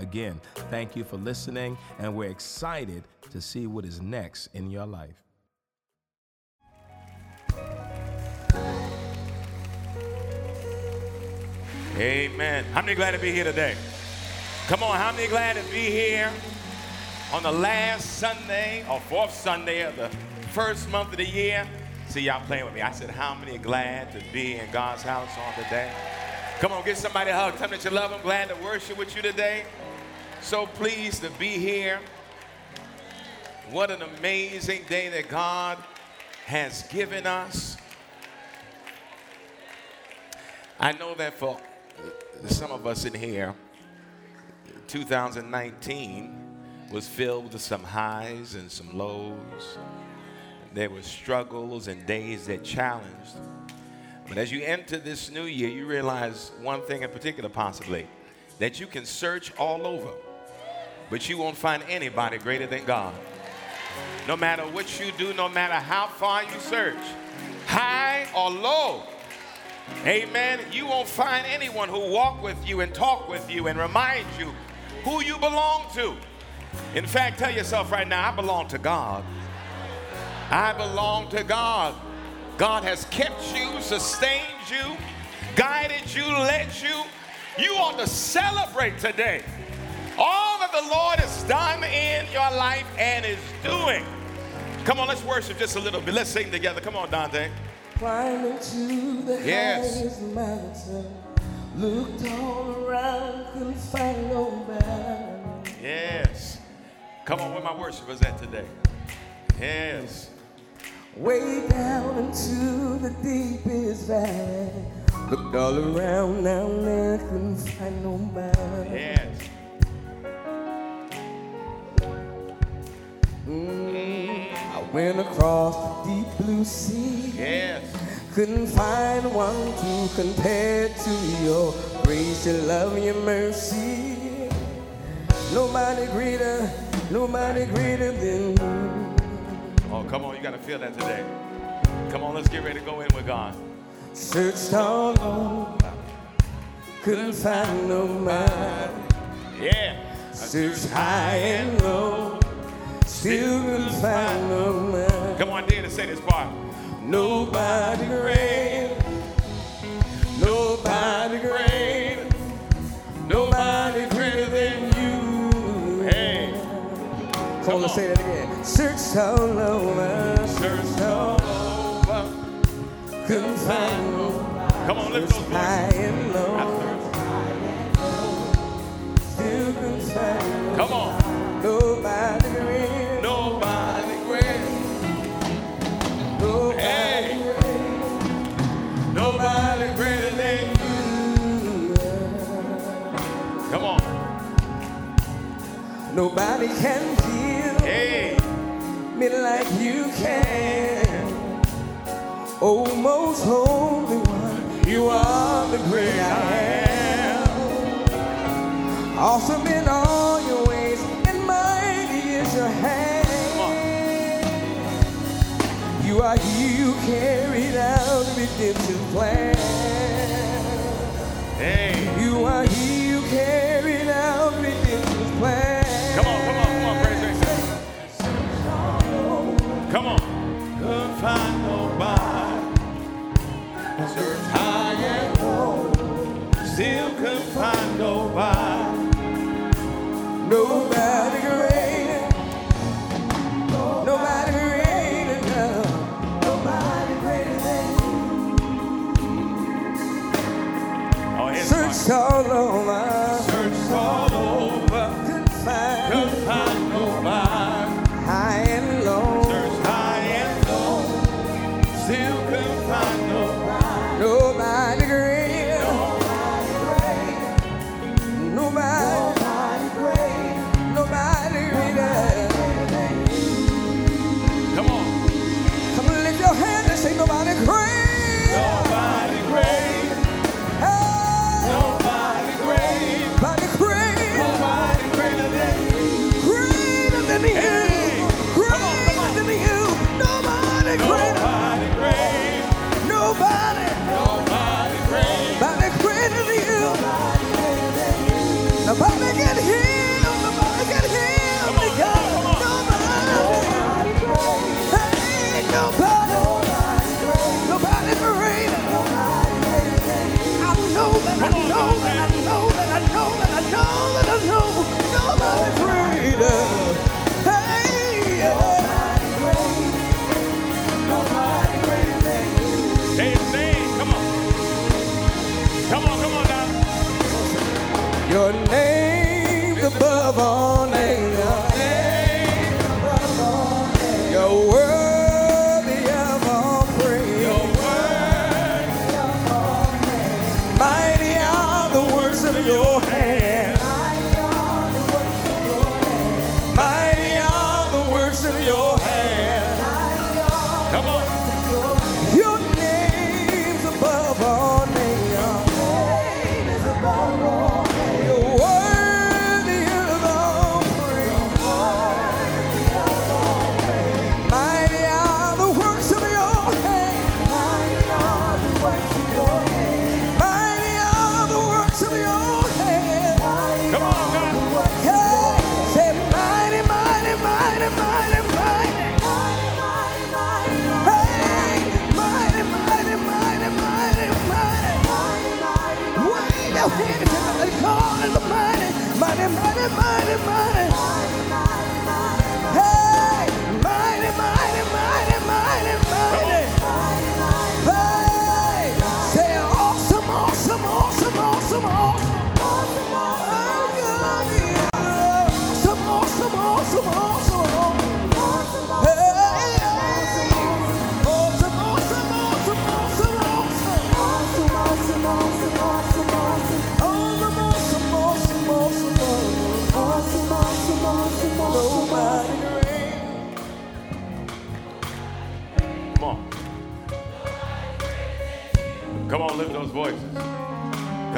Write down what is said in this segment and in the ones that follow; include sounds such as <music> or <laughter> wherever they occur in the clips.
Again, thank you for listening, and we're excited to see what is next in your life. Amen. How many glad to be here today? Come on, how many glad to be here on the last Sunday or fourth Sunday of the first month of the year? See, y'all playing with me. I said, how many glad to be in God's house on today? Come on, give somebody a hug. Tell them that you love them. Glad to worship with you today. So pleased to be here. What an amazing day that God has given us. I know that for some of us in here, 2019 was filled with some highs and some lows. There were struggles and days that challenged. But as you enter this new year, you realize one thing in particular, possibly, that you can search all over but you won't find anybody greater than God. No matter what you do, no matter how far you search, high or low, amen, you won't find anyone who walk with you and talk with you and remind you who you belong to. In fact, tell yourself right now, I belong to God. I belong to God. God has kept you, sustained you, guided you, led you. You ought to celebrate today all the Lord has done in your life and is doing. Come on, let's worship just a little bit. Let's sing together. Come on, Dante. Climbing to the Yes. highest mountain. Looked all around, couldn't find nobody. Yes. Come on, where my worshipers at today? Yes. Way down into the deepest valley. Looked all around down there, couldn't find nobody. Yes. Mm, I went across the deep blue sea. Yes. Couldn't find one to compare to your grace, your love, your mercy. Nobody greater, nobody greater than you. Oh, come on, you got to feel that today. Come on, let's get ready to go in with God. Searched all over, couldn't find nobody. Yeah. Searched high and low, still find nobody. Come on, dare to say this part. Nobody great, nobody great, nobody greater than you. Hey. Come on, let's say that again. Searched all over, Search all over. couldn't find nobody. Come on, lift those Searched high voices. and low, still couldn't find Come on. nobody great, Nobody can feel Hey. me like you can. Oh, most holy one, you are the great I am. Awesome in all your ways, and mighty is your hand. You are who carried out the redemption plan. Hey. You are he who carried Still couldn't find nobody. Nobody greater. Nobody greater. No. Nobody greater than Oh, here's Searched all over.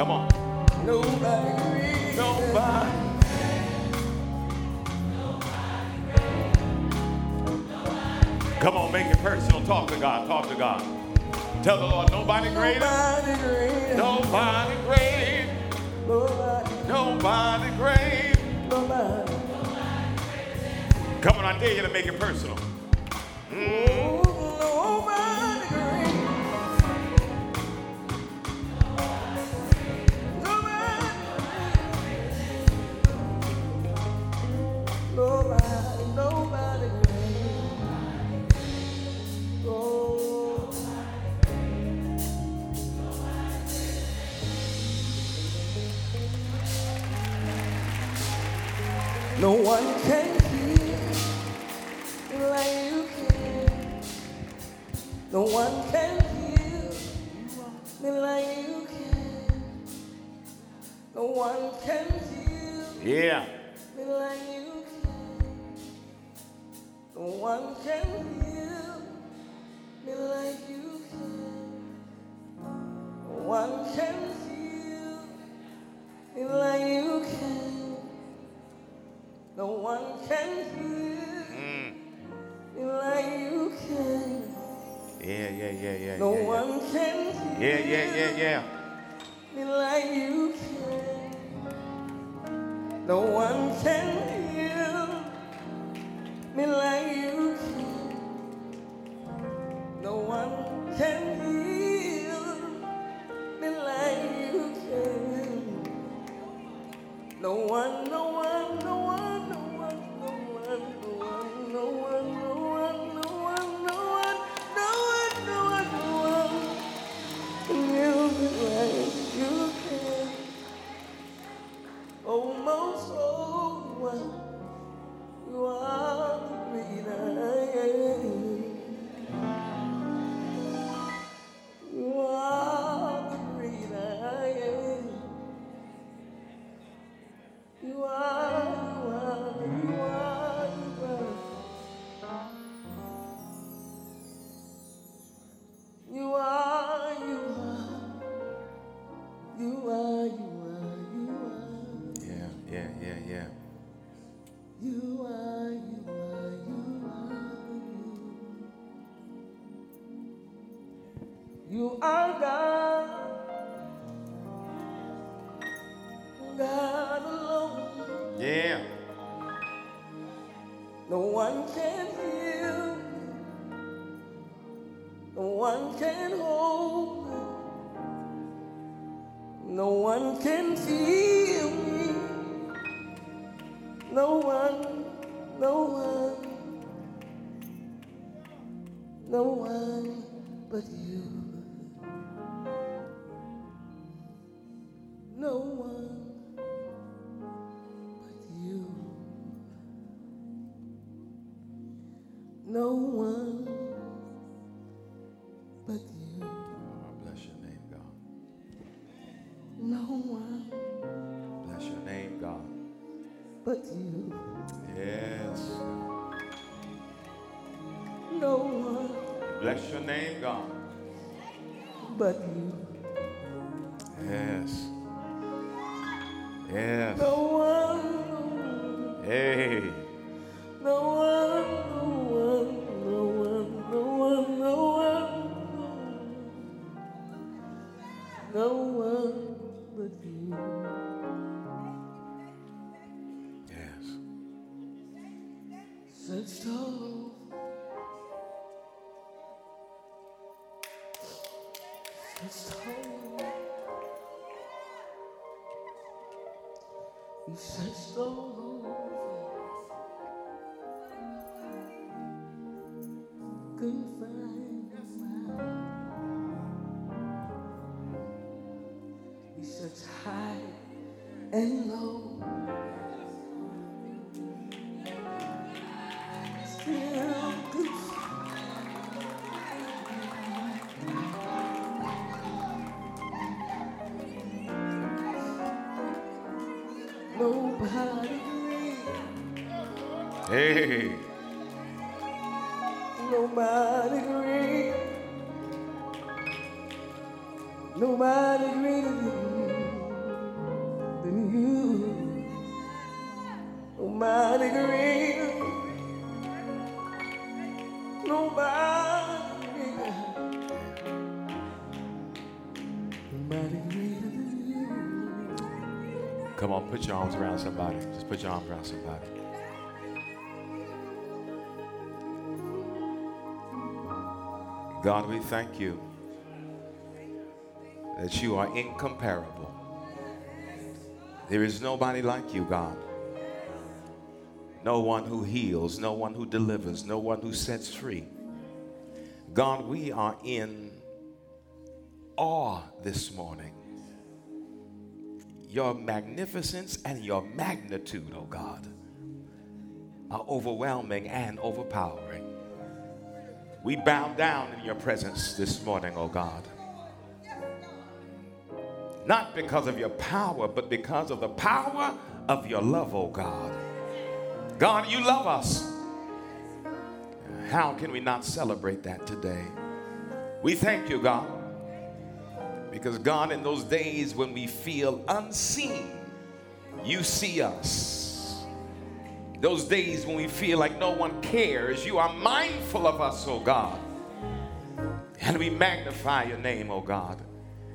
Come on. Nobody. Nobody. Come on, make it personal. Talk to God. Talk to God. Tell the Lord, nobody greater. Nobody greater. Nobody great. Nobody, nobody great. Nobody. Come on, I dare you to make it personal. Mm. No one can heal like you can. No one can heal me like you can. No one can heal yeah. me like you can. No one can heal me like you can. No one can heal me like you can. No one can heal mm. me like you can. Yeah, yeah, yeah, yeah. No yeah, one can heal yeah, yeah, yeah, yeah. me like you can. No one can heal me like you can. No one can heal me like you can. No one, no one, no one. Hey. Put your arms around somebody. Just put your arms around somebody. God, we thank you that you are incomparable. There is nobody like you, God. No one who heals, no one who delivers, no one who sets free. God, we are in awe this morning. Your magnificence and your magnitude, oh God, are overwhelming and overpowering. We bow down in your presence this morning, oh God. Not because of your power, but because of the power of your love, oh God. God, you love us. How can we not celebrate that today? We thank you, God. Because, God, in those days when we feel unseen, you see us. Those days when we feel like no one cares, you are mindful of us, oh God. And we magnify your name, oh God.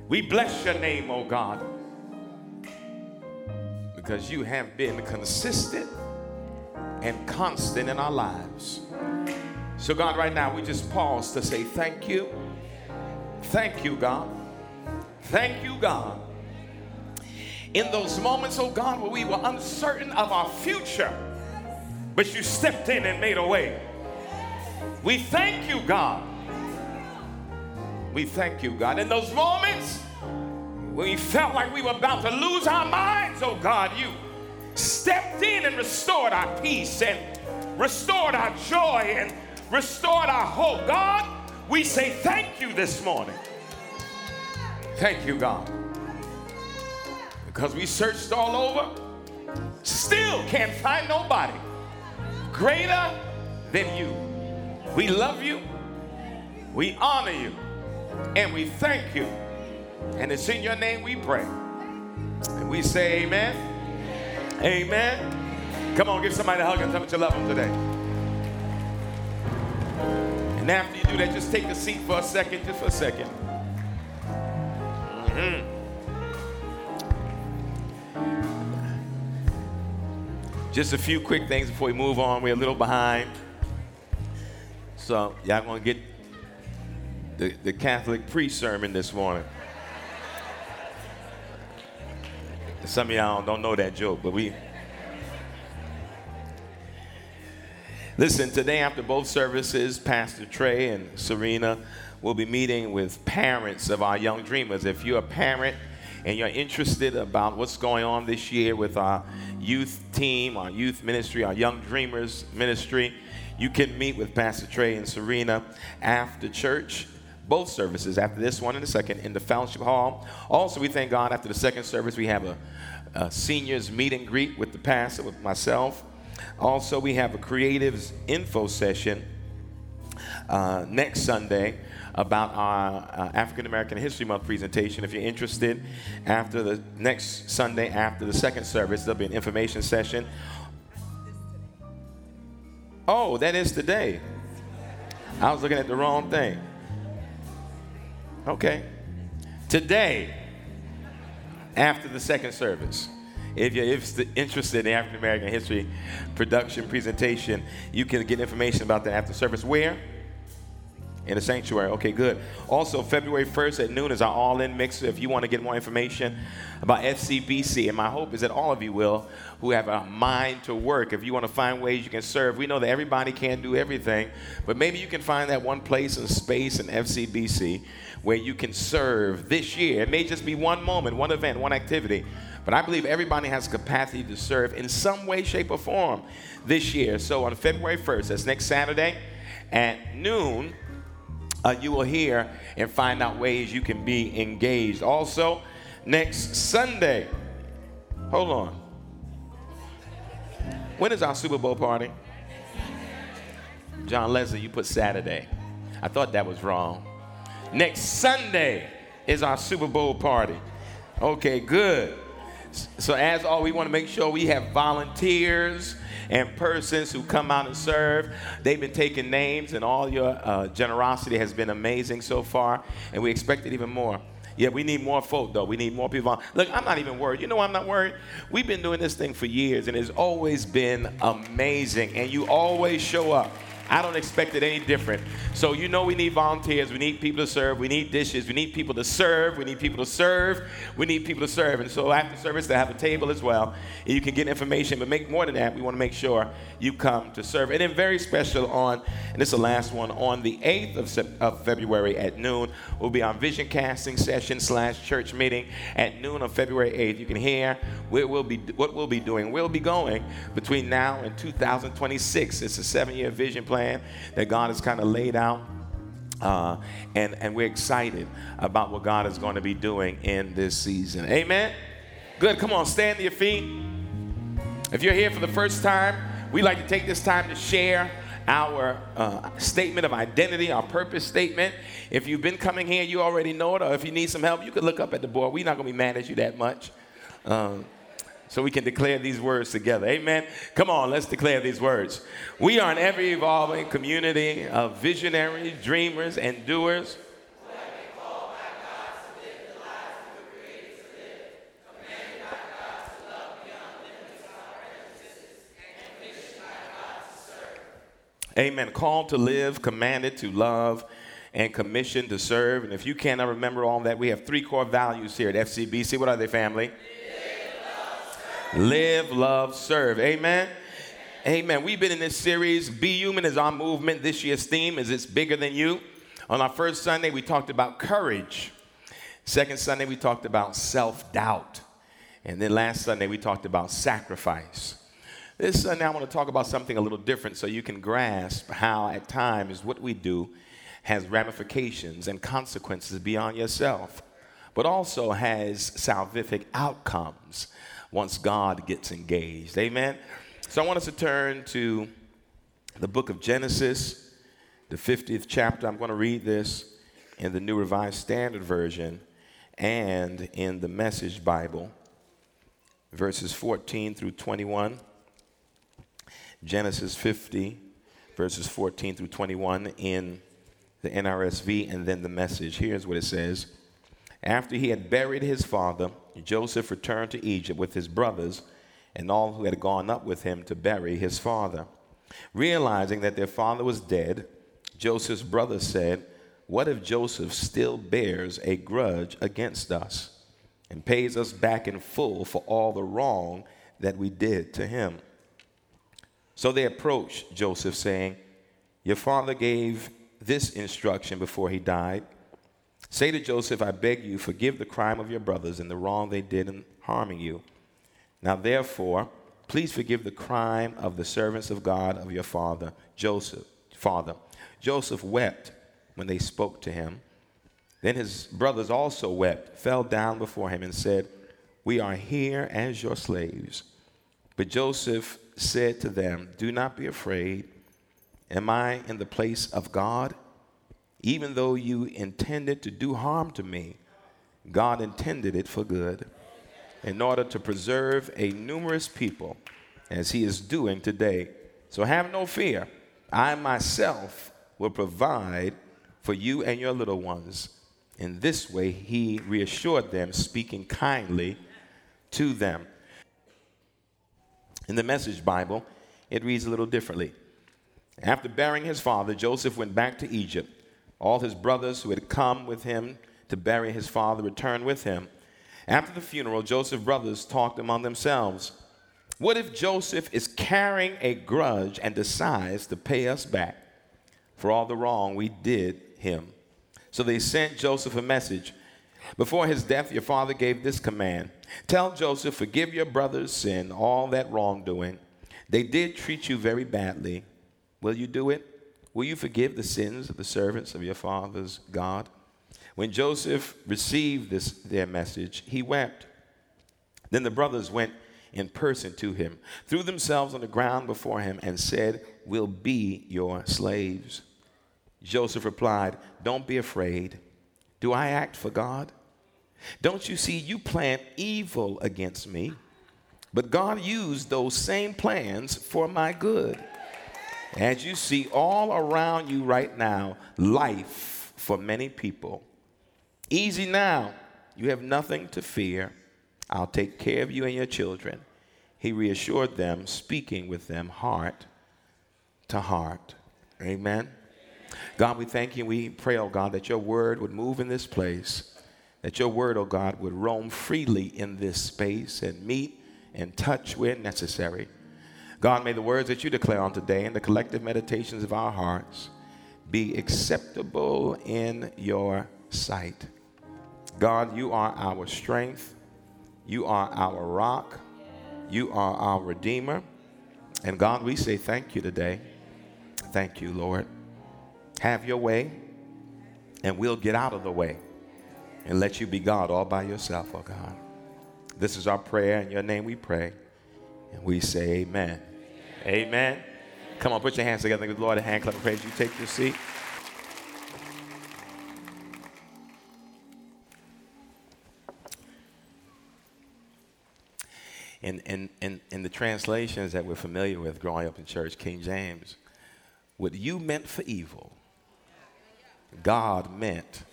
We bless your name, oh God. Because you have been consistent and constant in our lives. So, God, right now, we just pause to say thank you. Thank you, God. Thank you, God. In those moments, oh God, where we were uncertain of our future, but you stepped in and made a way. We thank you, God. We thank you, God. In those moments when we felt like we were about to lose our minds, oh God, you stepped in and restored our peace and restored our joy and restored our hope. God, we say thank you this morning. Thank you, God. Because we searched all over, still can't find nobody greater than you. We love you, we honor you, and we thank you. And it's in your name we pray. And we say amen. Amen. Come on, give somebody a hug and tell them you love them today. And after you do that, just take a seat for a second, just for a second. Mhm. Just a few quick things before we move on. We're a little behind. So, y'all gonna get the, the Catholic pre sermon this morning. Some of y'all don't know that joke, but we. Listen, today after both services, Pastor Trey and Serena will be meeting with parents of our young dreamers. If you're a parent and you're interested about what's going on this year with our youth team, our youth ministry, our young dreamers ministry, you can meet with Pastor Trey and Serena after church both services, after this one and the second, in the fellowship hall. Also, we thank God after the second service, we have a, a seniors meet and greet with the pastor, with myself. Also, we have a creatives info session uh, next Sunday about our uh, African American History Month presentation. If you're interested, after the next Sunday, after the second service, there'll be an information session. Oh, that is today. I was looking at the wrong thing. Okay. Today, after the second service, if you're interested in African American history production presentation, you can get information about that after service. Where? In the sanctuary. Okay, good. Also, February 1st at noon is our all in mixer. If you want to get more information about FCBC, and my hope is that all of you will, who have a mind to work, if you want to find ways you can serve. We know that everybody can't do everything, but maybe you can find that one place and space in FCBC where you can serve this year. It may just be one moment, one event, one activity. But I believe everybody has capacity to serve in some way, shape, or form this year. So on February 1st, that's next Saturday at noon, uh, you will hear and find out ways you can be engaged. Also, next Sunday, hold on. When is our Super Bowl party? John Leslie, you put Saturday. I thought that was wrong. Next Sunday is our Super Bowl party. Okay, good. So, as all, we want to make sure we have volunteers and persons who come out and serve. They've been taking names, and all your uh, generosity has been amazing so far, and we expect it even more. Yeah, we need more folk, though. We need more people. Look, I'm not even worried. You know I'm not worried? We've been doing this thing for years, and it's always been amazing, and you always show up. I don't expect it any different. So you know we need volunteers, we need people to serve, we need dishes, we need people to serve, we need people to serve, we need people to serve. And so after service, they have a table as well. And you can get information, but make more than that. We want to make sure you come to serve. And then very special on, and this is the last one, on the 8th of, of February at noon, will be our vision casting session slash church meeting at noon on February 8th. You can hear where we'll be, what we'll be doing. We'll be going between now and 2026. It's a seven-year vision plan plan that God has kind of laid out. Uh, and, and we're excited about what God is going to be doing in this season. Amen? Good. Come on, stand to your feet. If you're here for the first time, we like to take this time to share our uh, statement of identity, our purpose statement. If you've been coming here, you already know it, or if you need some help, you can look up at the board. We're not going to be mad at you that much. Um, so we can declare these words together. Amen. Come on, let's declare these words. We are an ever evolving community of visionaries, dreamers, and doers. Amen. Called to live, commanded to love, and commissioned to serve. And if you cannot remember all that, we have three core values here at FCBC. What are they, family? Live, love, serve. Amen. Amen. We've been in this series. Be human is our movement. This year's theme is It's Bigger Than You. On our first Sunday, we talked about courage. Second Sunday, we talked about self doubt. And then last Sunday, we talked about sacrifice. This Sunday, I want to talk about something a little different so you can grasp how, at times, what we do has ramifications and consequences beyond yourself, but also has salvific outcomes once God gets engaged. Amen. So I want us to turn to the book of Genesis, the 50th chapter. I'm going to read this in the New Revised Standard Version and in the Message Bible, verses 14 through 21. Genesis 50, verses 14 through 21 in the NRSV, and then the message. Here's what it says After he had buried his father, Joseph returned to Egypt with his brothers and all who had gone up with him to bury his father. Realizing that their father was dead, Joseph's brothers said, What if Joseph still bears a grudge against us and pays us back in full for all the wrong that we did to him? So they approached Joseph, saying, Your father gave this instruction before he died Say to Joseph, I beg you, forgive the crime of your brothers and the wrong they did in harming you. Now, therefore, please forgive the crime of the servants of God of your father, Joseph. Father, Joseph wept when they spoke to him. Then his brothers also wept, fell down before him, and said, We are here as your slaves. But Joseph said to them, Do not be afraid. Am I in the place of God? Even though you intended to do harm to me, God intended it for good in order to preserve a numerous people as he is doing today. So have no fear. I myself will provide for you and your little ones. In this way, he reassured them, speaking kindly to them. In the Message Bible, it reads a little differently. After burying his father, Joseph went back to Egypt All his brothers who had come with him to bury his father returned with him. After the funeral, Joseph's brothers talked among themselves. What if Joseph is carrying a grudge and decides to pay us back for all the wrong we did him? So they sent Joseph a message. Before his death, your father gave this command Tell Joseph, forgive your brother's sin, all that wrongdoing. They did treat you very badly. Will you do it? Will you forgive the sins of the servants of your father's God? When Joseph received this their message, he wept. Then the brothers went in person to him, threw themselves on the ground before him, and said, We'll be your slaves. Joseph replied, Don't be afraid. Do I act for God? Don't you see, you plan evil against me, but God used those same plans for my good. As you see all around you right now, life for many people. Easy now. You have nothing to fear. I'll take care of you and your children. He reassured them, speaking with them heart to heart. Amen. God, we thank you. We pray, oh God, that your word would move in this place, that your word, oh God, would roam freely in this space and meet and touch where necessary. God, may the words that you declare on today and the collective meditations of our hearts be acceptable in your sight. God, you are our strength. You are our rock. You are our Redeemer. And God, we say thank you today. Thank you, Lord. Have your way, and we'll get out of the way and let you be God all by yourself, oh God. This is our prayer. In your name we pray. And we say amen. Amen. Come on, put your hands together. Give the Lord a hand clap of praise. You take your seat. In, in, in, in the translations that we're familiar with growing up in church, King James, what you meant for evil, God meant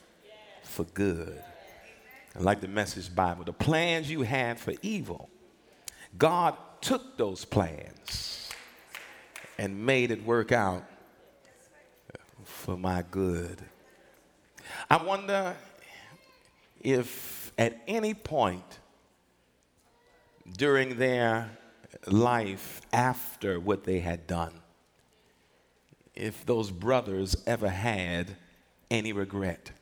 for good. And like the message Bible, the plans you had for evil, God took those plans and made it work out for my good. I wonder if at any point during their life after what they had done, if those brothers ever had any regret.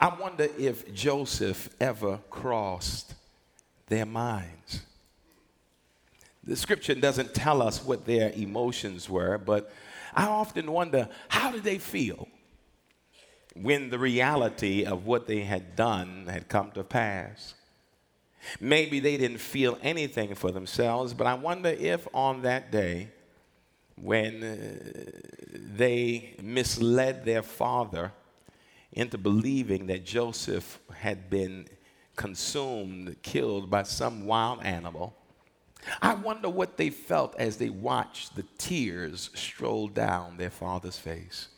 I wonder if Joseph ever crossed their minds. The scripture doesn't tell us what their emotions were, but I often wonder how did they feel when the reality of what they had done had come to pass? Maybe they didn't feel anything for themselves, but I wonder if on that day, when uh, they misled their father into believing that Joseph had been consumed, killed by some wild animal, I wonder what they felt as they watched the tears stroll down their father's face.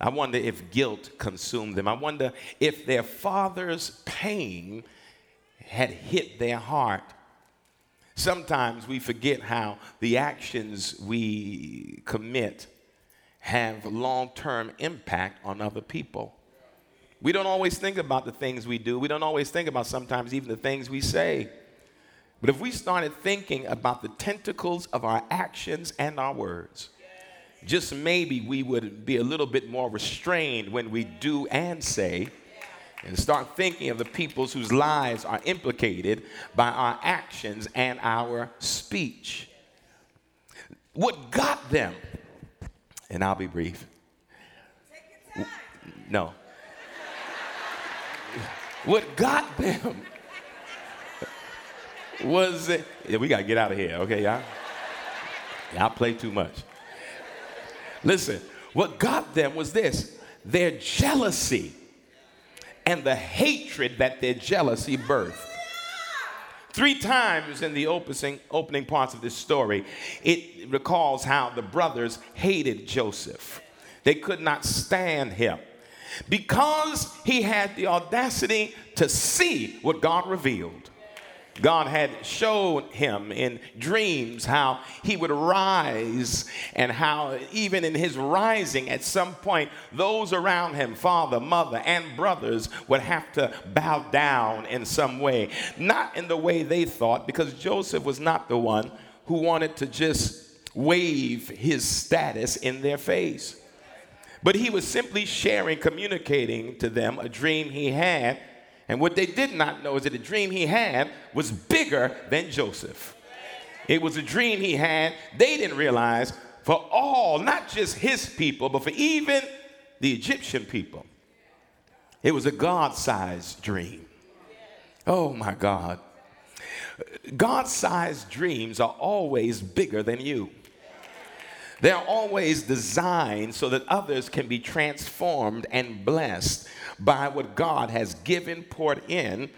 I wonder if guilt consumed them. I wonder if their father's pain had hit their heart. Sometimes we forget how the actions we commit have long term impact on other people. We don't always think about the things we do, we don't always think about sometimes even the things we say. But if we started thinking about the tentacles of our actions and our words, just maybe we would be a little bit more restrained when we do and say, and start thinking of the peoples whose lives are implicated by our actions and our speech. What got them, and I'll be brief. No. What got them was it? Yeah, we got to get out of here, okay, y'all? Y'all play too much. Listen, what got them was this their jealousy and the hatred that their jealousy birthed. Three times in the opening, opening parts of this story, it recalls how the brothers hated Joseph. They could not stand him because he had the audacity to see what God revealed. God had shown him in dreams how he would rise and how, even in his rising, at some point, those around him, father, mother, and brothers, would have to bow down in some way. Not in the way they thought, because Joseph was not the one who wanted to just wave his status in their face. But he was simply sharing, communicating to them a dream he had and what they did not know is that the dream he had was bigger than Joseph. It was a dream he had, they didn't realize, for all, not just his people, but for even the Egyptian people. It was a God sized dream. Oh my God. God sized dreams are always bigger than you. They're always designed so that others can be transformed and blessed by what God has given, poured in,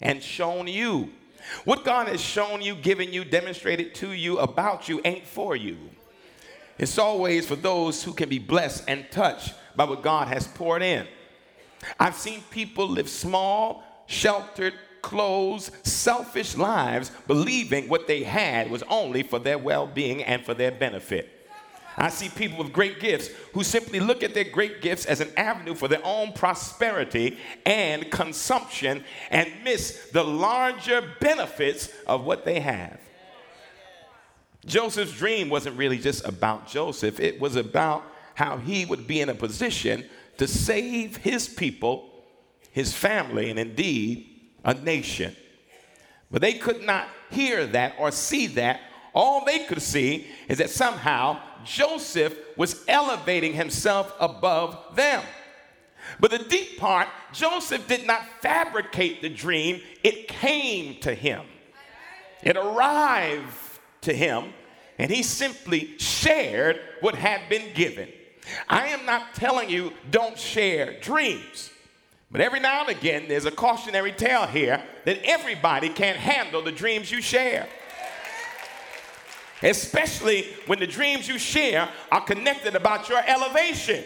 and shown you. What God has shown you, given you, demonstrated to you about you ain't for you. It's always for those who can be blessed and touched by what God has poured in. I've seen people live small, sheltered, closed, selfish lives, believing what they had was only for their well being and for their benefit. I see people with great gifts who simply look at their great gifts as an avenue for their own prosperity and consumption and miss the larger benefits of what they have. Joseph's dream wasn't really just about Joseph, it was about how he would be in a position to save his people, his family, and indeed a nation. But they could not hear that or see that all they could see is that somehow Joseph was elevating himself above them. But the deep part, Joseph did not fabricate the dream, it came to him. It arrived to him, and he simply shared what had been given. I am not telling you don't share dreams. But every now and again, there's a cautionary tale here that everybody can't handle the dreams you share especially when the dreams you share are connected about your elevation.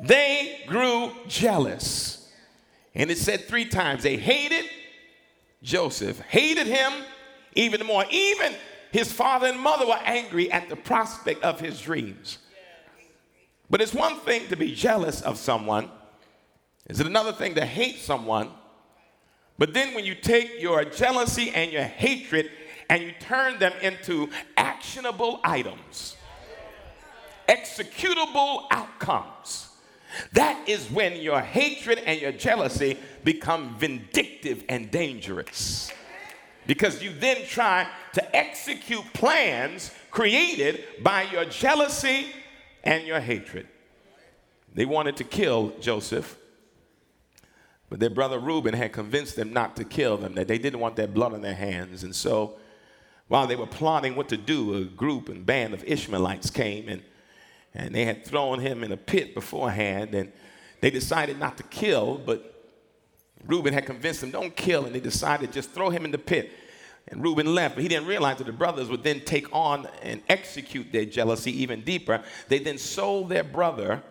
They grew jealous. And it said three times they hated Joseph, hated him even more. Even his father and mother were angry at the prospect of his dreams. But it's one thing to be jealous of someone, is it another thing to hate someone? But then when you take your jealousy and your hatred and you turn them into actionable items, executable outcomes. That is when your hatred and your jealousy become vindictive and dangerous. Because you then try to execute plans created by your jealousy and your hatred. They wanted to kill Joseph, but their brother Reuben had convinced them not to kill them, that they didn't want that blood on their hands. And so while they were plotting what to do, a group and band of Ishmaelites came and, and they had thrown him in a pit beforehand and they decided not to kill, but Reuben had convinced them, don't kill, and they decided just throw him in the pit. And Reuben left, but he didn't realize that the brothers would then take on and execute their jealousy even deeper. They then sold their brother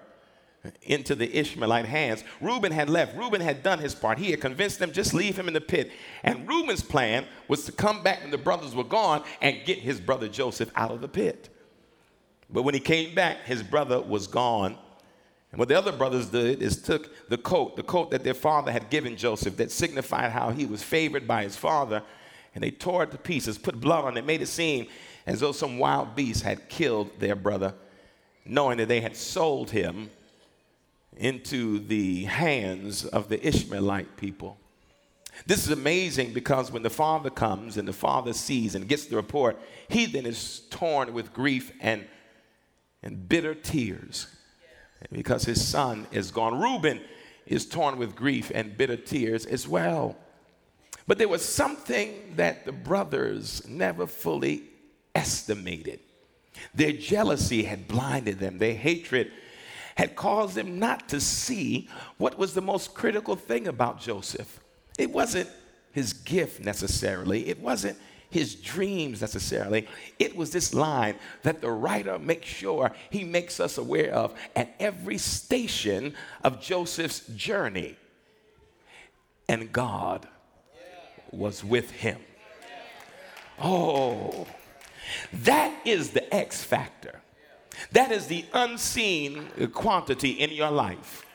into the Ishmaelite hands. Reuben had left. Reuben had done his part. He had convinced them just leave him in the pit. And Reuben's plan was to come back when the brothers were gone and get his brother Joseph out of the pit. But when he came back, his brother was gone. And what the other brothers did is took the coat, the coat that their father had given Joseph that signified how he was favored by his father, and they tore it to pieces, put blood on it, made it seem as though some wild beast had killed their brother, knowing that they had sold him into the hands of the Ishmaelite people. This is amazing because when the father comes and the father sees and gets the report, he then is torn with grief and, and bitter tears because his son is gone. Reuben is torn with grief and bitter tears as well. But there was something that the brothers never fully estimated. Their jealousy had blinded them, their hatred had caused them not to see what was the most critical thing about Joseph. It wasn't his gift necessarily, it wasn't his dreams necessarily. It was this line that the writer makes sure he makes us aware of at every station of Joseph's journey. And God was with him. Oh, that is the X factor. That is the unseen quantity in your life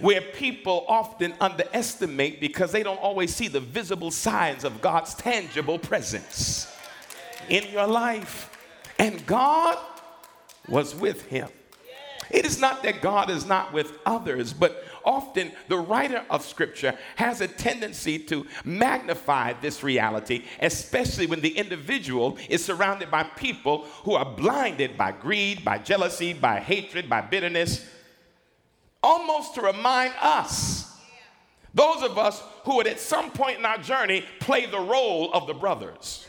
where people often underestimate because they don't always see the visible signs of God's tangible presence in your life. And God was with him. It is not that God is not with others, but often the writer of scripture has a tendency to magnify this reality, especially when the individual is surrounded by people who are blinded by greed, by jealousy, by hatred, by bitterness, almost to remind us, those of us who would at some point in our journey play the role of the brothers.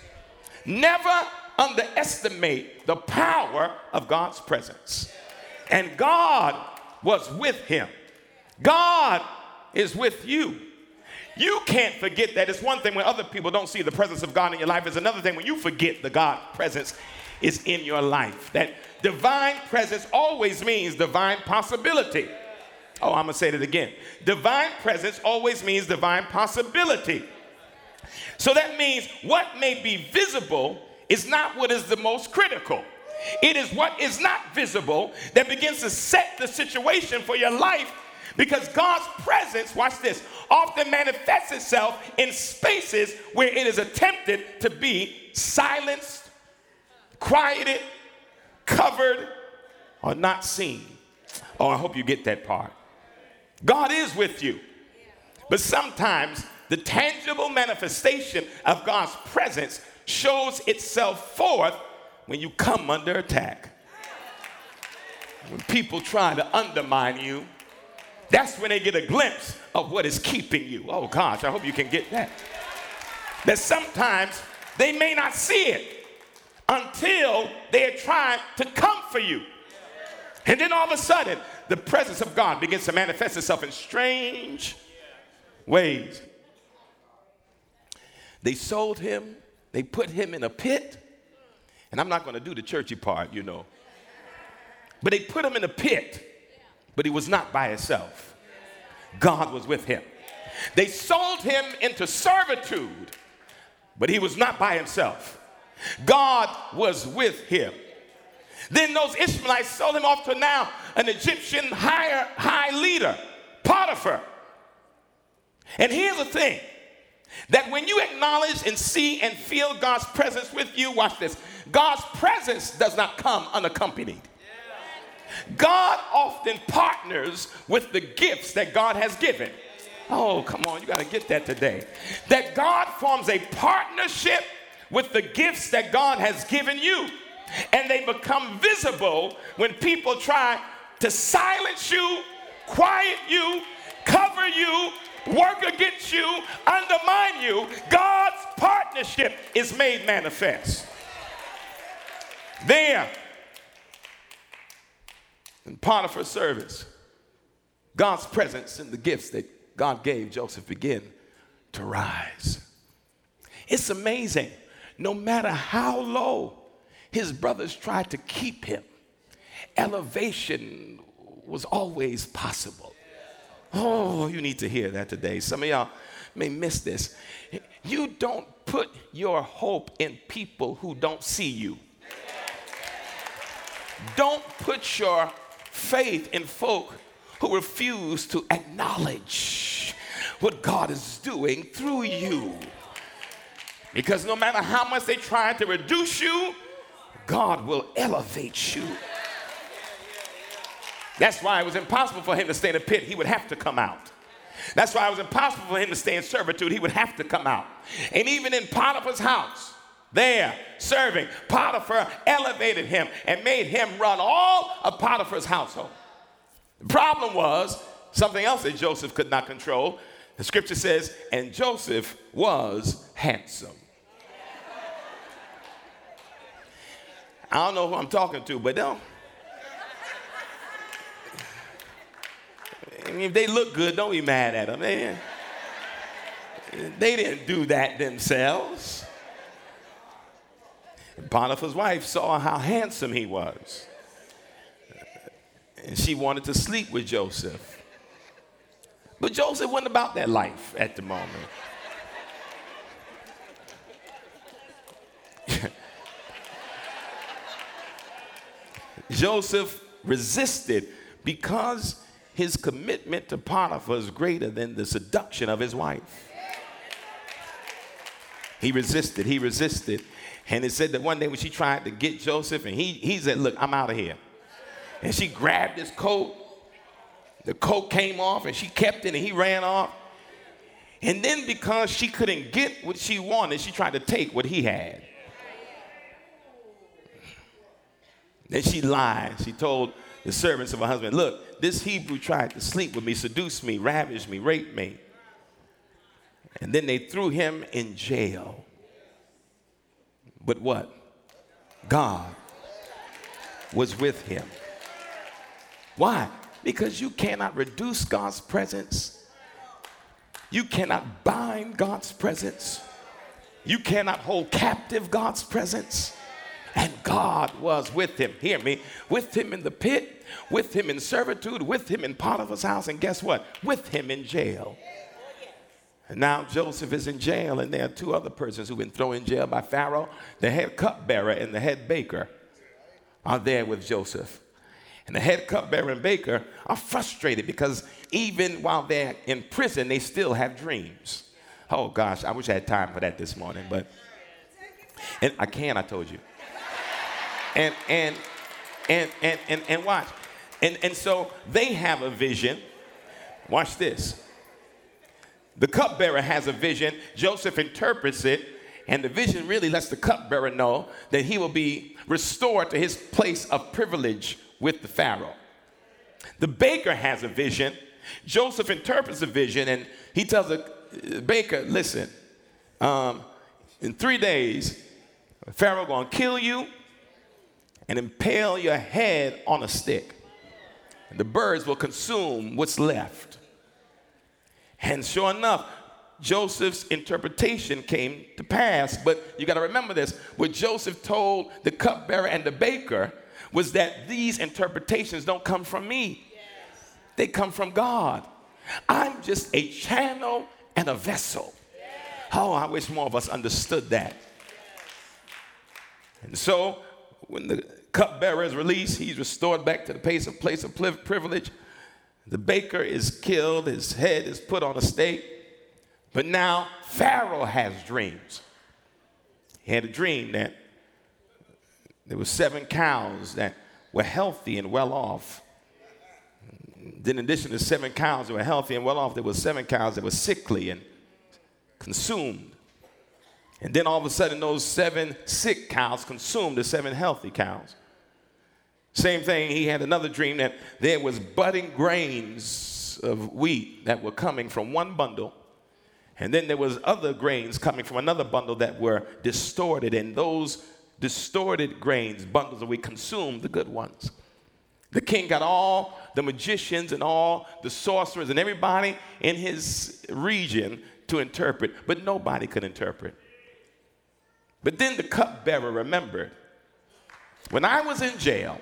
Never underestimate the power of God's presence. And God was with him. God is with you. You can't forget that. It's one thing when other people don't see the presence of God in your life. It's another thing when you forget the God presence is in your life. That divine presence always means divine possibility. Oh, I'm going to say it again. Divine presence always means divine possibility. So that means what may be visible is not what is the most critical. It is what is not visible that begins to set the situation for your life because God's presence, watch this, often manifests itself in spaces where it is attempted to be silenced, quieted, covered, or not seen. Oh, I hope you get that part. God is with you. But sometimes the tangible manifestation of God's presence shows itself forth when you come under attack. When people try to undermine you, that's when they get a glimpse of what is keeping you. Oh gosh, I hope you can get that. That sometimes they may not see it until they are trying to come for you. And then all of a sudden, the presence of God begins to manifest itself in strange ways. They sold him, they put him in a pit, and I'm not going to do the churchy part, you know. But they put him in a pit, but he was not by himself. God was with him. They sold him into servitude, but he was not by himself. God was with him. Then those Ishmaelites sold him off to now an Egyptian higher, high leader, Potiphar. And here's the thing that when you acknowledge and see and feel God's presence with you, watch this God's presence does not come unaccompanied. God often partners with the gifts that God has given. Oh, come on, you got to get that today. That God forms a partnership with the gifts that God has given you. And they become visible when people try to silence you, quiet you, cover you, work against you, undermine you. God's partnership is made manifest. There, in Potiphar's service, God's presence and the gifts that God gave Joseph begin to rise. It's amazing. No matter how low his brothers tried to keep him, elevation was always possible. Oh, you need to hear that today. Some of y'all may miss this. You don't put your hope in people who don't see you. Don't put your faith in folk who refuse to acknowledge what God is doing through you. Because no matter how much they try to reduce you, God will elevate you. That's why it was impossible for him to stay in the pit. He would have to come out. That's why it was impossible for him to stay in servitude. He would have to come out. And even in Potiphar's house, there serving, Potiphar elevated him and made him run all of Potiphar's household. The problem was something else that Joseph could not control. The scripture says, and Joseph was handsome. I don't know who I'm talking to, but don't. I mean, if they look good, don't be mad at them, man. They didn't do that themselves. Potiphar's wife saw how handsome he was. And she wanted to sleep with Joseph. But Joseph wasn't about that life at the moment. <laughs> Joseph resisted because his commitment to Potiphar is greater than the seduction of his wife. He resisted, he resisted, and it said that one day when she tried to get Joseph, and he, he said, Look, I'm out of here. And she grabbed his coat. The coat came off, and she kept it, and he ran off. And then because she couldn't get what she wanted, she tried to take what he had. Then she lied. She told the servants of her husband, Look, this Hebrew tried to sleep with me, seduce me, ravish me, rape me. And then they threw him in jail. But what? God was with him. Why? Because you cannot reduce God's presence. You cannot bind God's presence. You cannot hold captive God's presence. And God was with him. Hear me. With him in the pit, with him in servitude, with him in Potiphar's house, and guess what? With him in jail. Now Joseph is in jail, and there are two other persons who've been thrown in jail by Pharaoh. The head cupbearer and the head baker are there with Joseph. And the head cupbearer and baker are frustrated because even while they're in prison, they still have dreams. Oh gosh, I wish I had time for that this morning, but and I can, I told you. And and and and and, and watch. And and so they have a vision. Watch this. The cupbearer has a vision. Joseph interprets it, and the vision really lets the cupbearer know that he will be restored to his place of privilege with the Pharaoh. The baker has a vision. Joseph interprets the vision, and he tells the baker, "Listen, um, in three days, Pharaoh gonna kill you and impale your head on a stick, and the birds will consume what's left." And sure enough, Joseph's interpretation came to pass. But you got to remember this what Joseph told the cupbearer and the baker was that these interpretations don't come from me, yes. they come from God. I'm just a channel and a vessel. Yes. Oh, I wish more of us understood that. And so, when the cupbearer is released, he's restored back to the place of, place of privilege. The baker is killed, his head is put on a stake. But now Pharaoh has dreams. He had a dream that there were seven cows that were healthy and well off. Then, in addition to seven cows that were healthy and well off, there were seven cows that were sickly and consumed. And then all of a sudden, those seven sick cows consumed the seven healthy cows. Same thing, he had another dream that there was budding grains of wheat that were coming from one bundle. And then there was other grains coming from another bundle that were distorted. And those distorted grains, bundles of wheat, consumed the good ones. The king got all the magicians and all the sorcerers and everybody in his region to interpret, but nobody could interpret. But then the cupbearer remembered when I was in jail,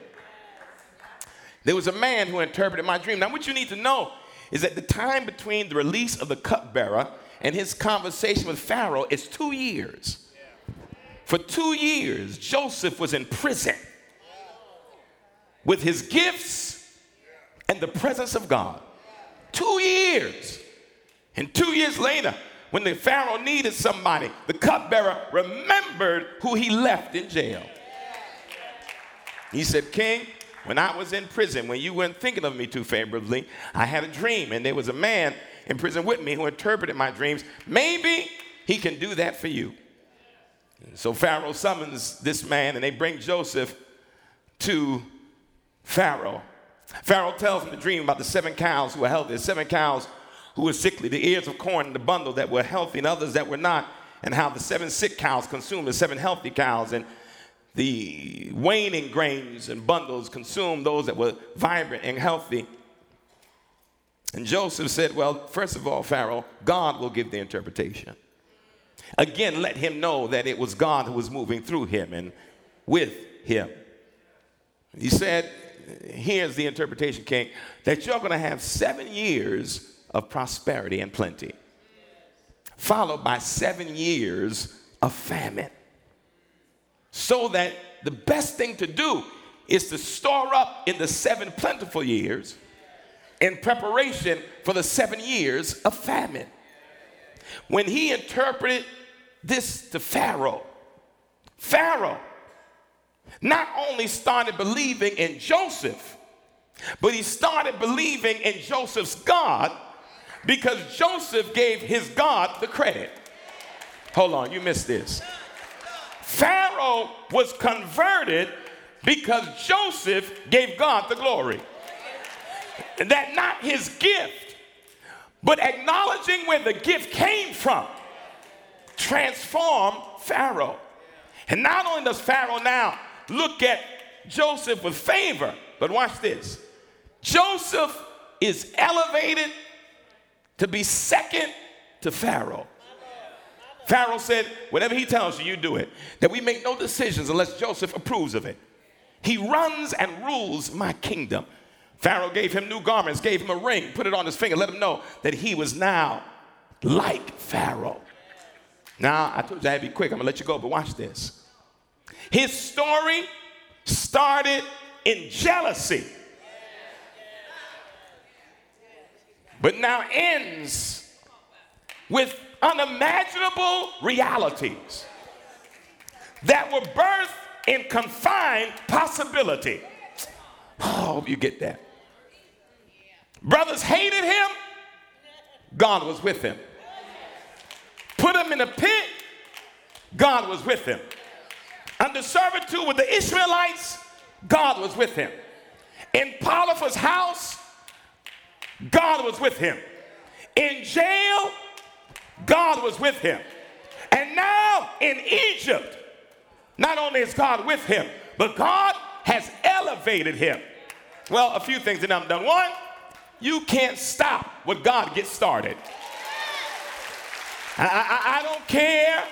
there was a man who interpreted my dream. Now, what you need to know is that the time between the release of the cupbearer and his conversation with Pharaoh is two years. For two years, Joseph was in prison with his gifts and the presence of God. Two years. And two years later, when the Pharaoh needed somebody, the cupbearer remembered who he left in jail. He said, King, when I was in prison, when you weren't thinking of me too favorably, I had a dream, and there was a man in prison with me who interpreted my dreams. Maybe he can do that for you. So Pharaoh summons this man, and they bring Joseph to Pharaoh. Pharaoh tells him the dream about the seven cows who were healthy, the seven cows who were sickly, the ears of corn in the bundle that were healthy, and others that were not, and how the seven sick cows consumed the seven healthy cows. And the waning grains and bundles consumed those that were vibrant and healthy. And Joseph said, Well, first of all, Pharaoh, God will give the interpretation. Again, let him know that it was God who was moving through him and with him. He said, Here's the interpretation, King, that you're going to have seven years of prosperity and plenty, followed by seven years of famine so that the best thing to do is to store up in the seven plentiful years in preparation for the seven years of famine. When he interpreted this to Pharaoh, Pharaoh not only started believing in Joseph, but he started believing in Joseph's God because Joseph gave his God the credit. Hold on, you missed this. Pharaoh was converted because Joseph gave God the glory. That not his gift, but acknowledging where the gift came from, transformed Pharaoh. And not only does Pharaoh now look at Joseph with favor, but watch this. Joseph is elevated to be second to Pharaoh. Pharaoh said, Whatever he tells you, you do it. That we make no decisions unless Joseph approves of it. He runs and rules my kingdom. Pharaoh gave him new garments, gave him a ring, put it on his finger, let him know that he was now like Pharaoh. Now, I told you I had to be quick. I'm going to let you go, but watch this. His story started in jealousy, but now ends with unimaginable realities that were birthed in confined possibility. Oh, you get that. Brothers hated him, God was with him. Put him in a pit, God was with him. Under servitude with the Israelites, God was with him. In Potiphar's house, God was with him. In jail, God was with him. And now in Egypt, not only is God with him, but God has elevated him. Well, a few things that I'm done. One, you can't stop what God gets started. I, I, I don't care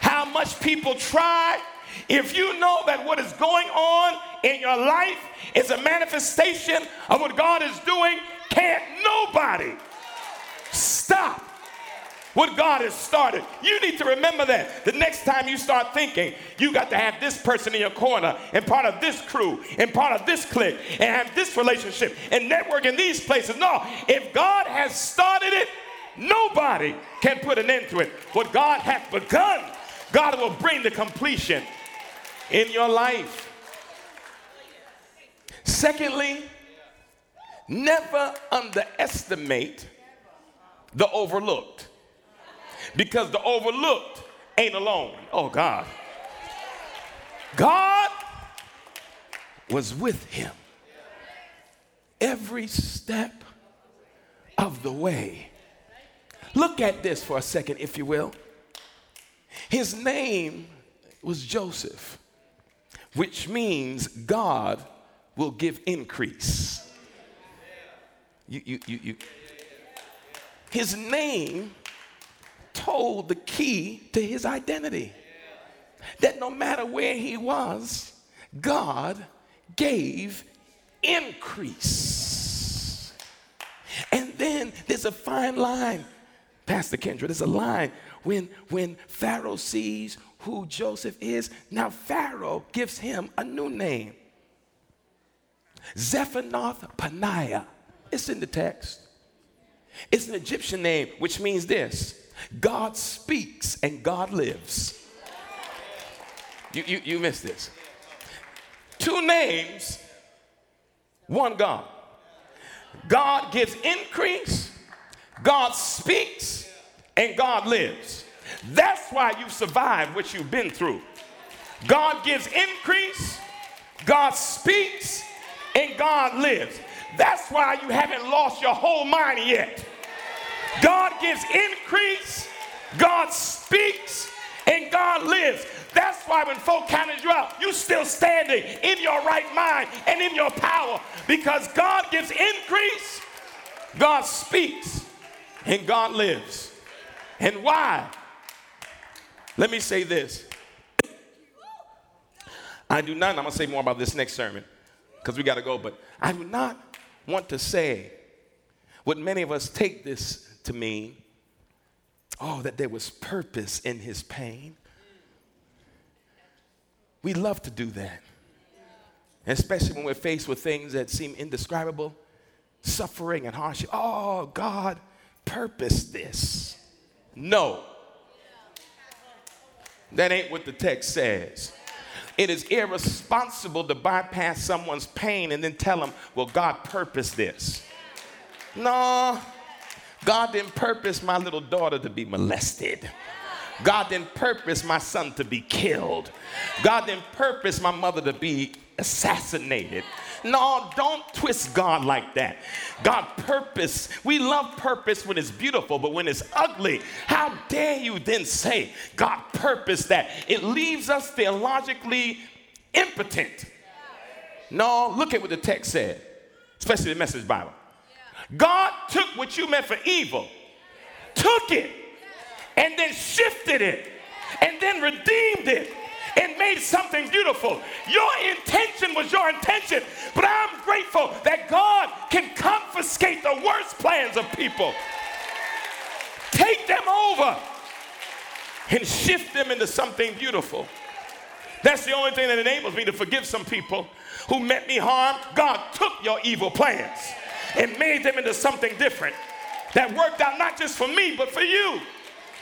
how much people try. If you know that what is going on in your life is a manifestation of what God is doing, can't nobody stop what God has started. You need to remember that. The next time you start thinking, you got to have this person in your corner and part of this crew and part of this clique and have this relationship and network in these places. No, if God has started it, nobody can put an end to it. What God hath begun, God will bring to completion in your life. Secondly, never underestimate the overlooked because the overlooked ain't alone. Oh, God. God was with him every step of the way. Look at this for a second, if you will. His name was Joseph, which means God will give increase. You, you, you, you. His name told the key to his identity. That no matter where he was, God gave increase. And then there's a fine line, Pastor Kendra, there's a line when, when Pharaoh sees who Joseph is. Now, Pharaoh gives him a new name Zaphenath Paneah. It's in the text. It's an Egyptian name, which means this God speaks and God lives. You, you, you missed this. Two names, one God. God gives increase, God speaks, and God lives. That's why you've survived what you've been through. God gives increase, God speaks, and God lives. That's why you haven't lost your whole mind yet. God gives increase, God speaks, and God lives. That's why when folk counted you out, you still standing in your right mind and in your power because God gives increase, God speaks, and God lives. And why? Let me say this. I do not, I'm gonna say more about this next sermon because we gotta go, but I do not want to say what many of us take this to mean, oh, that there was purpose in his pain. We love to do that. especially when we're faced with things that seem indescribable, suffering and hardship. Oh, God purposed this. No. That ain't what the text says. It is irresponsible to bypass someone's pain and then tell them, well, God purposed this. No, God didn't purpose my little daughter to be molested. God didn't purpose my son to be killed. God didn't purpose my mother to be assassinated. No, don't twist God like that. God purpose, we love purpose when it's beautiful, but when it's ugly, how dare you then say God purpose that? It leaves us theologically impotent. No, look at what the text said, especially the message Bible. God took what you meant for evil, took it, and then shifted it, and then redeemed it and made something beautiful. Your intention was your intention, but I'm grateful that God can confiscate the worst plans of people, take them over, and shift them into something beautiful. That's the only thing that enables me to forgive some people who meant me harm. God took your evil plans and made them into something different that worked out not just for me, but for you.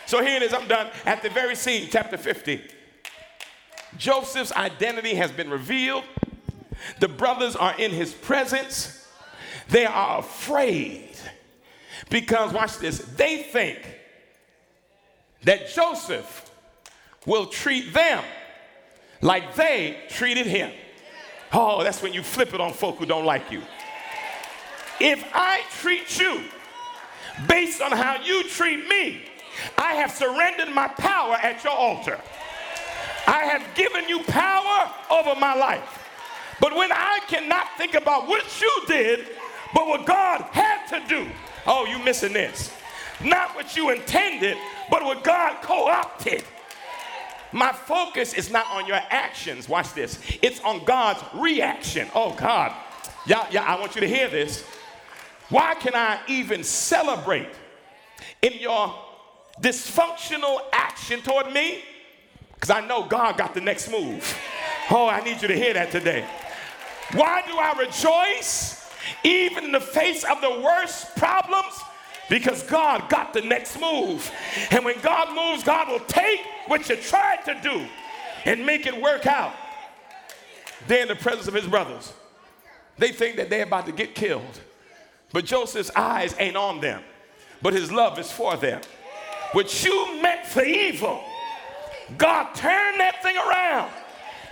So here it is, I'm done. At the very scene, chapter 50. Joseph's identity has been revealed. The brothers are in his presence. They are afraid because, watch this, they think that Joseph will treat them like they treated him. Oh, that's when you flip it on folk who don't like you. If I treat you based on how you treat me, I have surrendered my power at your altar. I have given you power over my life. But when I cannot think about what you did, but what God had to do, oh, you missing this. Not what you intended, but what God co opted. My focus is not on your actions. Watch this. It's on God's reaction. Oh, God. Yeah, yeah, I want you to hear this. Why can I even celebrate in your dysfunctional action toward me? Because I know God got the next move. Oh, I need you to hear that today. Why do I rejoice even in the face of the worst problems? Because God got the next move. And when God moves, God will take what you tried to do and make it work out. They're in the presence of his brothers. They think that they're about to get killed. But Joseph's eyes ain't on them, but his love is for them. What you meant for evil, God turned that thing around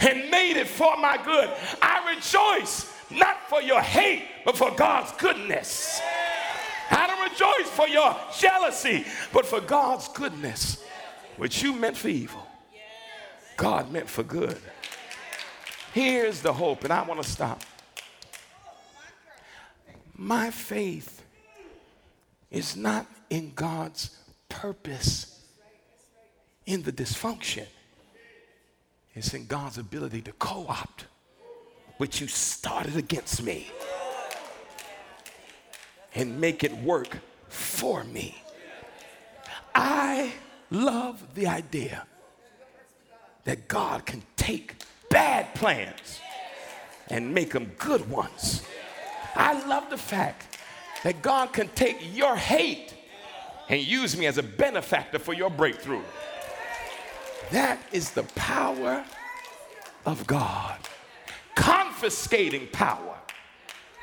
and made it for my good. I rejoice not for your hate, but for God's goodness. I don't rejoice for your jealousy, but for God's goodness, which you meant for evil, God meant for good. Here's the hope, and I want to stop. My faith is not in God's purpose in the dysfunction. It's in God's ability to co opt what you started against me and make it work for me. I love the idea that God can take bad plans and make them good ones. I love the fact that God can take your hate and use me as a benefactor for your breakthrough. That is the power of God. Confiscating power,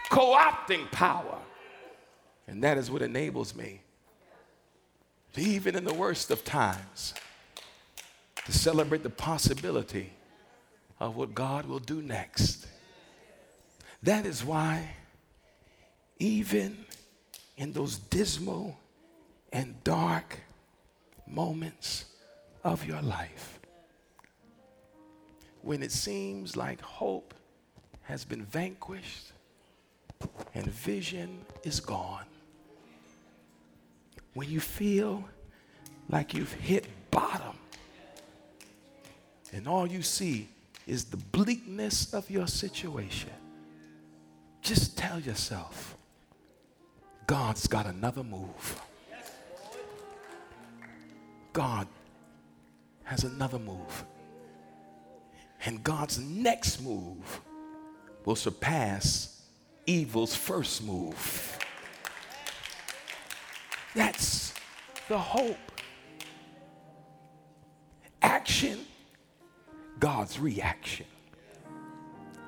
co opting power. And that is what enables me even in the worst of times, to celebrate the possibility of what God will do next. That is why, even in those dismal and dark moments, of your life. When it seems like hope has been vanquished and vision is gone. When you feel like you've hit bottom and all you see is the bleakness of your situation, just tell yourself, God's got another move. God has another move. And God's next move will surpass evil's first move. That's the hope. Action, God's reaction.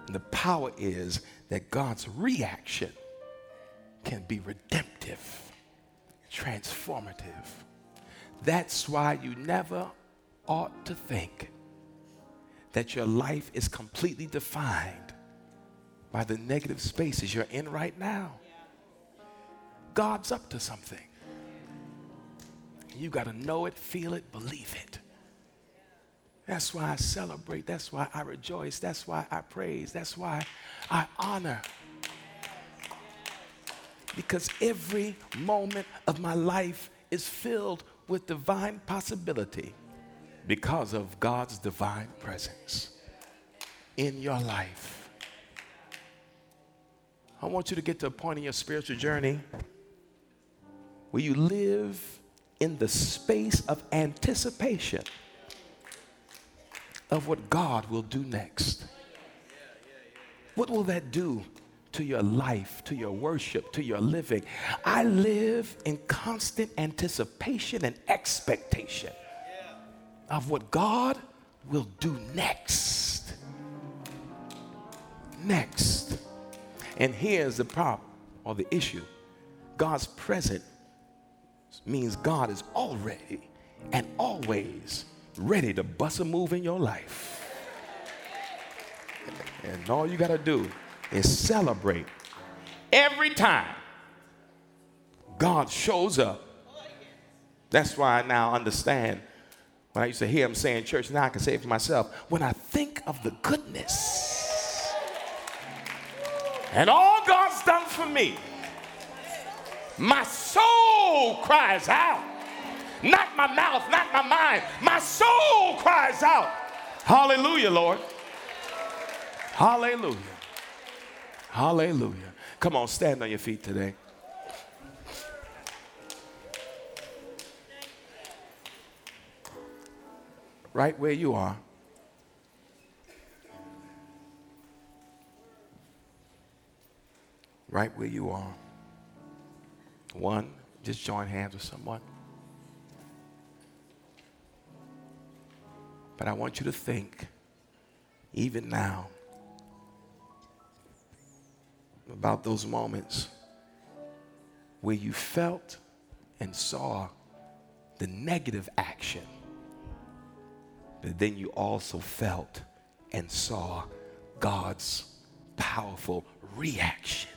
And the power is that God's reaction can be redemptive, transformative. That's why you never ought to think that your life is completely defined by the negative spaces you're in right now. God's up to something. You got to know it, feel it, believe it. That's why I celebrate. That's why I rejoice. That's why I praise. That's why I honor. Because every moment of my life is filled with divine possibility because of God's divine presence in your life. I want you to get to a point in your spiritual journey where you live in the space of anticipation of what God will do next. What will that do to your life, to your worship, to your living? I live in constant anticipation and expectation of what God will do next. Next. And here's the problem or the issue God's present means God is already and always ready to bust a move in your life. And all you got to do is celebrate every time God shows up. That's why I now understand when I used to hear him say in church, now I can say it for myself. When I think of the goodness and all God's done for me, my soul cries out. Not my mouth, not my mind. My soul cries out. Hallelujah, Lord. Hallelujah. Hallelujah. Come on, stand on your feet today. right where you are. Right where you are. One, just join hands with someone. But I want you to think, even now, about those moments where you felt and saw the negative action but then you also felt and saw God's powerful reaction.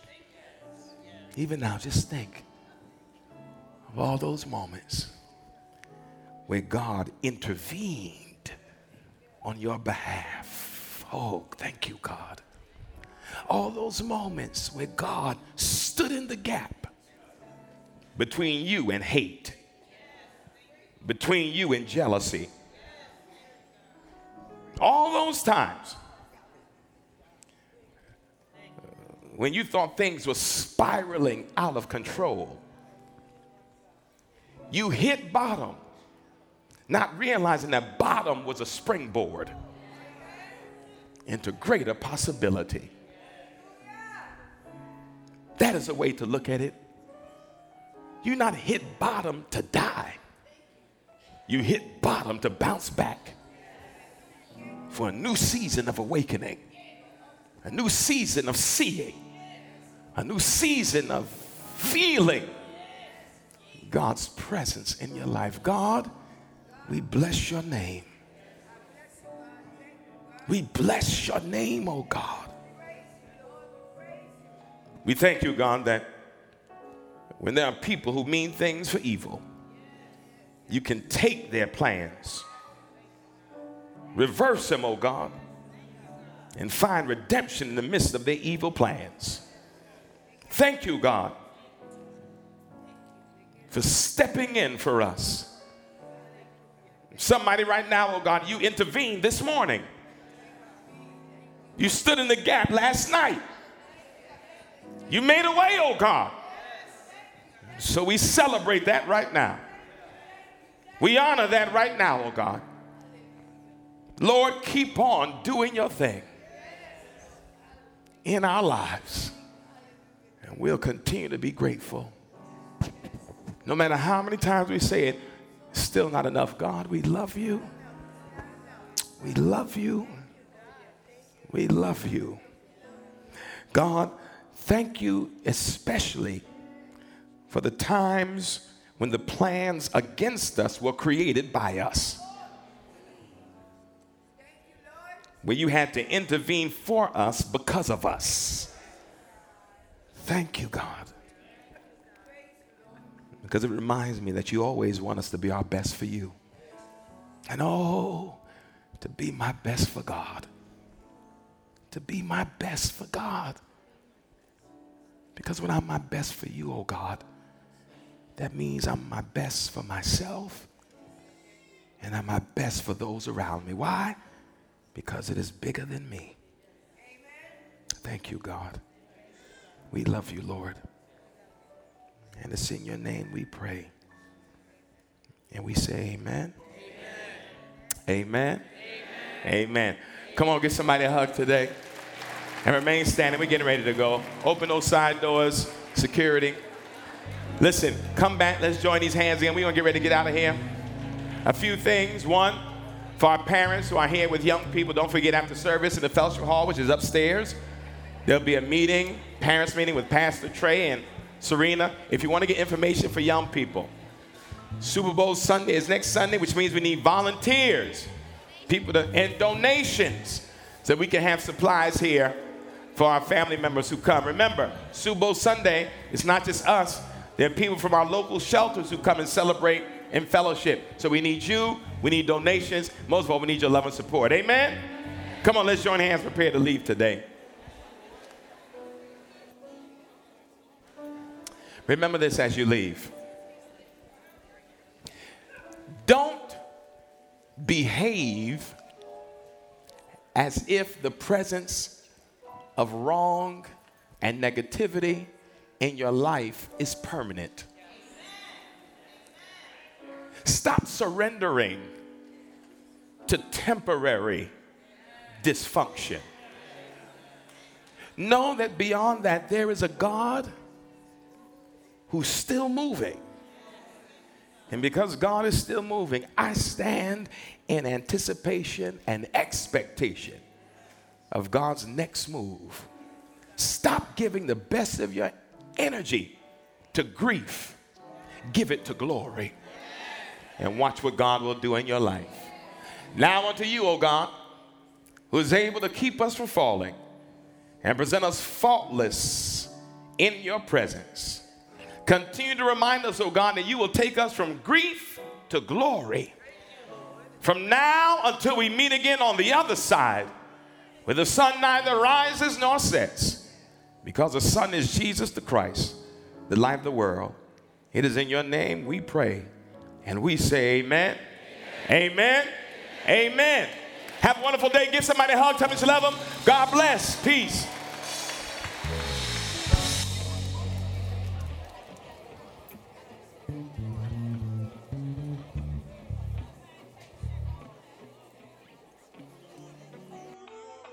Even now, just think of all those moments where God intervened on your behalf. Oh, thank you, God. All those moments where God stood in the gap between you and hate, between you and jealousy, all those times when you thought things were spiraling out of control, you hit bottom, not realizing that bottom was a springboard into greater possibility. That is a way to look at it. You not hit bottom to die. You hit bottom to bounce back for a new season of awakening, a new season of seeing, a new season of feeling God's presence in your life. God, we bless your name. We bless your name, oh God. We thank you, God, that when there are people who mean things for evil, you can take their plans Reverse them, oh God, and find redemption in the midst of their evil plans. Thank you, God, for stepping in for us. Somebody right now, oh God, you intervened this morning. You stood in the gap last night. You made a way, oh God. So we celebrate that right now. We honor that right now, oh God. Lord, keep on doing your thing. in our lives. And we'll continue to be grateful. No matter how many times we say it, still not enough. God, we love you. We love you. We love you. God, thank you especially for the times when the plans against us were created by us. Where you had to intervene for us because of us. Thank you, God. Because it reminds me that you always want us to be our best for you. And oh, to be my best for God. To be my best for God. Because when I'm my best for you, oh God, that means I'm my best for myself and I'm my best for those around me. Why? Because it is bigger than me. Thank you, God. We love you, Lord. And it's in your name we pray. And we say, Amen. Amen. Amen. amen. Come on, give somebody a hug today. And remain standing. We're getting ready to go. Open those side doors, security. Listen, come back. Let's join these hands again. We're going to get ready to get out of here. A few things. One, for our parents who are here with young people, don't forget after service in the fellowship hall, which is upstairs, there'll be a meeting, parents meeting with Pastor Trey and Serena. If you want to get information for young people, Super Bowl Sunday is next Sunday, which means we need volunteers, people to, and donations so we can have supplies here for our family members who come. Remember, Subo Sunday, it's not just us, there are people from our local shelters who come and celebrate in fellowship. So we need you, we need donations, most of all, we need your love and support. Amen? Come on, let's join hands, prepare to leave today. Remember this as you leave. Don't behave as if the presence of wrong and negativity in your life is permanent. Stop surrendering to temporary dysfunction. Know that beyond that, there is a God who's still moving. And because God is still moving, I stand in anticipation and expectation of God's next move. Stop giving the best of your energy to grief, give it to glory. And watch what God will do in your life. Now unto you, O God, who is able to keep us from falling and present us faultless in your presence. Continue to remind us, O God, that you will take us from grief to glory. From now until we meet again on the other side, where the sun neither rises nor sets because the sun is Jesus the Christ, the light of the world. It is in your name we pray. And we say, Amen. Amen. Amen. Have a wonderful day. Give somebody a hug. Tell me you love them. God bless. Peace.